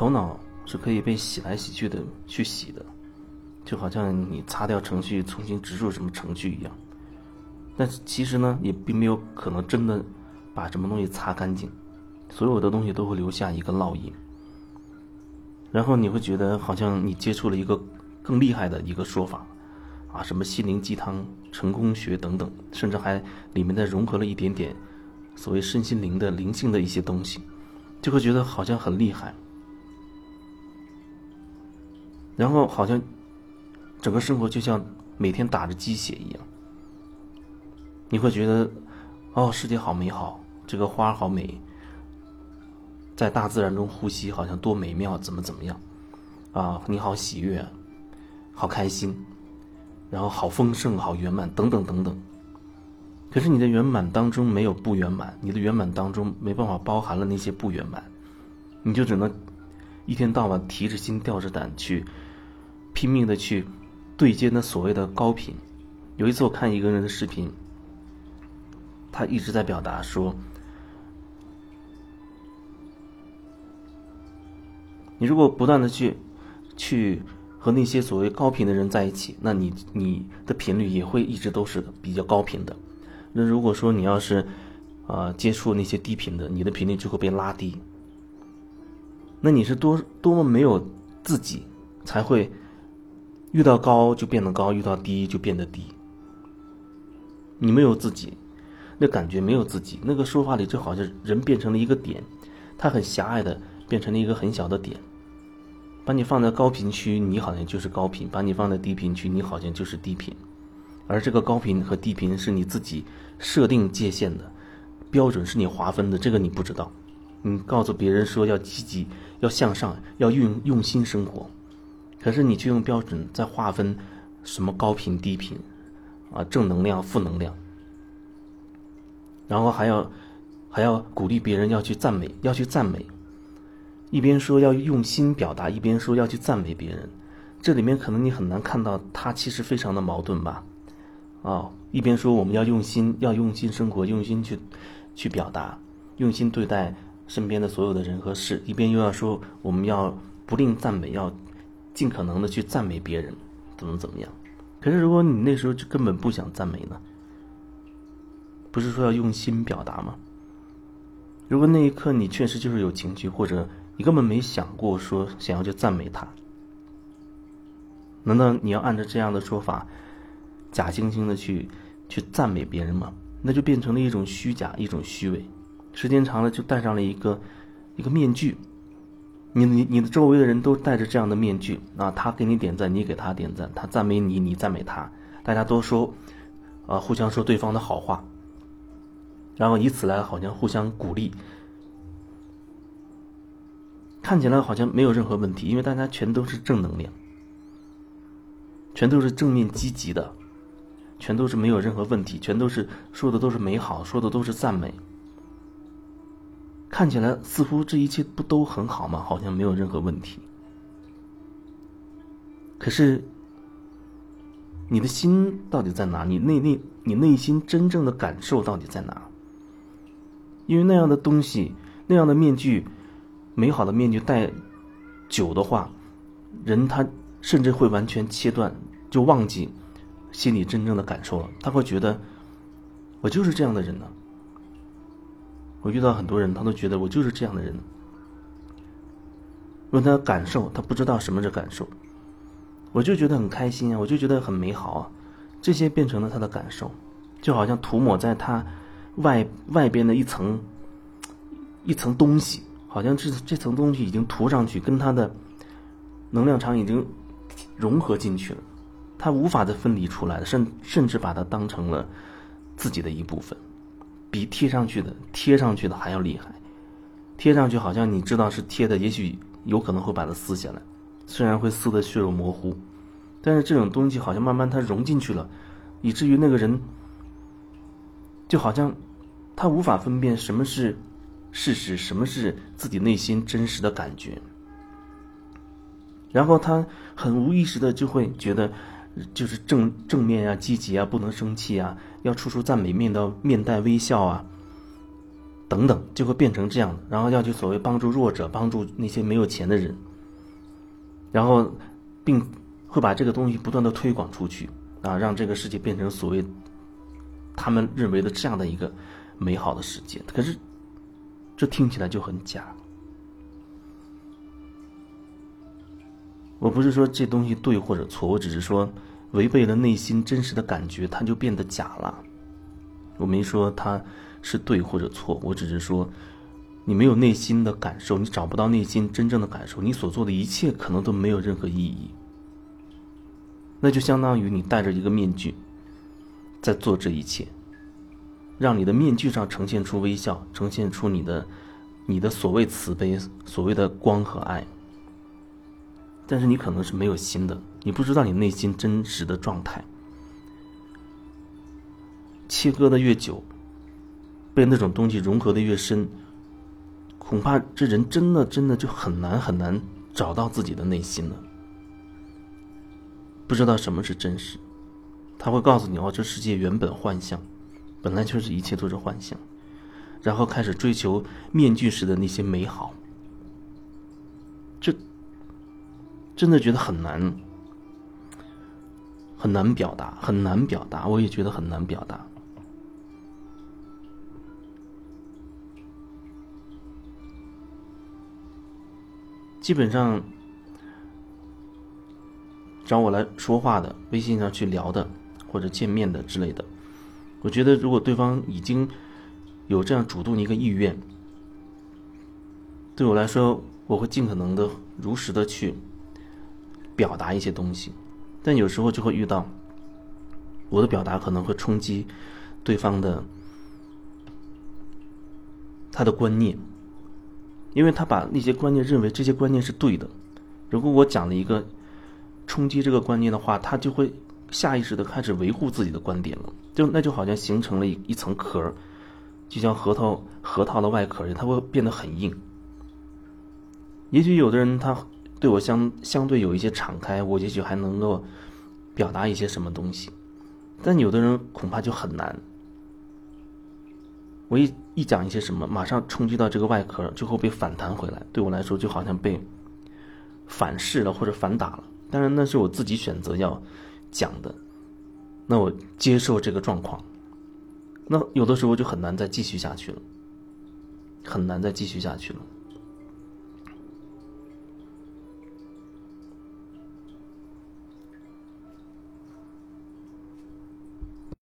头脑是可以被洗来洗去的去洗的，就好像你擦掉程序，重新植入什么程序一样。但其实呢，也并没有可能真的把什么东西擦干净，所有的东西都会留下一个烙印。然后你会觉得好像你接触了一个更厉害的一个说法，啊，什么心灵鸡汤、成功学等等，甚至还里面再融合了一点点所谓身心灵的灵性的一些东西，就会觉得好像很厉害。然后好像整个生活就像每天打着鸡血一样，你会觉得哦，世界好美好，这个花好美。在大自然中呼吸，好像多美妙，怎么怎么样，啊，你好喜悦，好开心，然后好丰盛，好圆满，等等等等。可是你的圆满当中没有不圆满，你的圆满当中没办法包含了那些不圆满，你就只能一天到晚提着心吊着胆去拼命的去对接那所谓的高频。有一次我看一个人的视频，他一直在表达说。你如果不断的去，去和那些所谓高频的人在一起，那你你的频率也会一直都是比较高频的。那如果说你要是，呃，接触那些低频的，你的频率就会被拉低。那你是多多么没有自己，才会遇到高就变得高，遇到低就变得低。你没有自己，那感觉没有自己，那个说法里就好像人变成了一个点，它很狭隘的变成了一个很小的点。把你放在高频区，你好像就是高频；把你放在低频区，你好像就是低频。而这个高频和低频是你自己设定界限的标准，是你划分的，这个你不知道。你告诉别人说要积极、要向上、要用用心生活，可是你却用标准在划分什么高频、低频，啊，正能量、负能量，然后还要还要鼓励别人要去赞美，要去赞美。一边说要用心表达，一边说要去赞美别人，这里面可能你很难看到他其实非常的矛盾吧？啊，一边说我们要用心，要用心生活，用心去去表达，用心对待身边的所有的人和事，一边又要说我们要不吝赞美，要尽可能的去赞美别人，怎么怎么样？可是如果你那时候就根本不想赞美呢？不是说要用心表达吗？如果那一刻你确实就是有情绪或者。你根本没想过说想要去赞美他，难道你要按照这样的说法，假惺惺的去去赞美别人吗？那就变成了一种虚假，一种虚伪，时间长了就戴上了一个一个面具。你你你的周围的人都戴着这样的面具啊，他给你点赞，你给他点赞，他赞美你，你赞美他，大家都说，啊，互相说对方的好话，然后以此来好像互相鼓励。看起来好像没有任何问题，因为大家全都是正能量，全都是正面积极的，全都是没有任何问题，全都是说的都是美好，说的都是赞美。看起来似乎这一切不都很好吗？好像没有任何问题。可是，你的心到底在哪？你内内你内心真正的感受到底在哪？因为那样的东西，那样的面具。美好的面具戴久的话，人他甚至会完全切断，就忘记心里真正的感受了。他会觉得我就是这样的人呢。我遇到很多人，他都觉得我就是这样的人。问他感受，他不知道什么是感受。我就觉得很开心啊，我就觉得很美好啊，这些变成了他的感受，就好像涂抹在他外外边的一层一层东西。好像这这层东西已经涂上去，跟他的能量场已经融合进去了，他无法再分离出来，甚甚至把它当成了自己的一部分，比贴上去的贴上去的还要厉害。贴上去好像你知道是贴的，也许有可能会把它撕下来，虽然会撕的血肉模糊，但是这种东西好像慢慢它融进去了，以至于那个人就好像他无法分辨什么是。事实，什么是自己内心真实的感觉？然后他很无意识的就会觉得，就是正正面啊，积极啊，不能生气啊，要处处赞美，面到面带微笑啊，等等，就会变成这样的。然后要去所谓帮助弱者，帮助那些没有钱的人，然后并会把这个东西不断的推广出去啊，让这个世界变成所谓他们认为的这样的一个美好的世界。可是这听起来就很假。我不是说这东西对或者错，我只是说违背了内心真实的感觉，它就变得假了。我没说它是对或者错，我只是说你没有内心的感受，你找不到内心真正的感受，你所做的一切可能都没有任何意义。那就相当于你戴着一个面具，在做这一切，让你的面具上呈现出微笑，呈现出你的你的所谓慈悲，所谓的光和爱。但是你可能是没有心的，你不知道你内心真实的状态。切割的越久，被那种东西融合的越深，恐怕这人真的真的就很难很难找到自己的内心了。不知道什么是真实，他会告诉你哦，这世界原本幻象，本来就是一切都是幻象，然后开始追求面具式的那些美好。这。真的觉得很难，很难表达，很难表达。我也觉得很难表达。基本上，找我来说话的，微信上去聊的，或者见面的之类的，我觉得如果对方已经有这样主动的一个意愿，对我来说，我会尽可能的如实的去。表达一些东西，但有时候就会遇到，我的表达可能会冲击对方的他的观念，因为他把那些观念认为这些观念是对的。如果我讲了一个冲击这个观念的话，他就会下意识的开始维护自己的观点了，就那就好像形成了一一层壳，就像核桃核桃的外壳，它会变得很硬。也许有的人他。对我相相对有一些敞开，我也许还能够表达一些什么东西，但有的人恐怕就很难。我一一讲一些什么，马上冲击到这个外壳，就会被反弹回来。对我来说，就好像被反噬了或者反打了。当然，那是我自己选择要讲的，那我接受这个状况。那有的时候就很难再继续下去了，很难再继续下去了。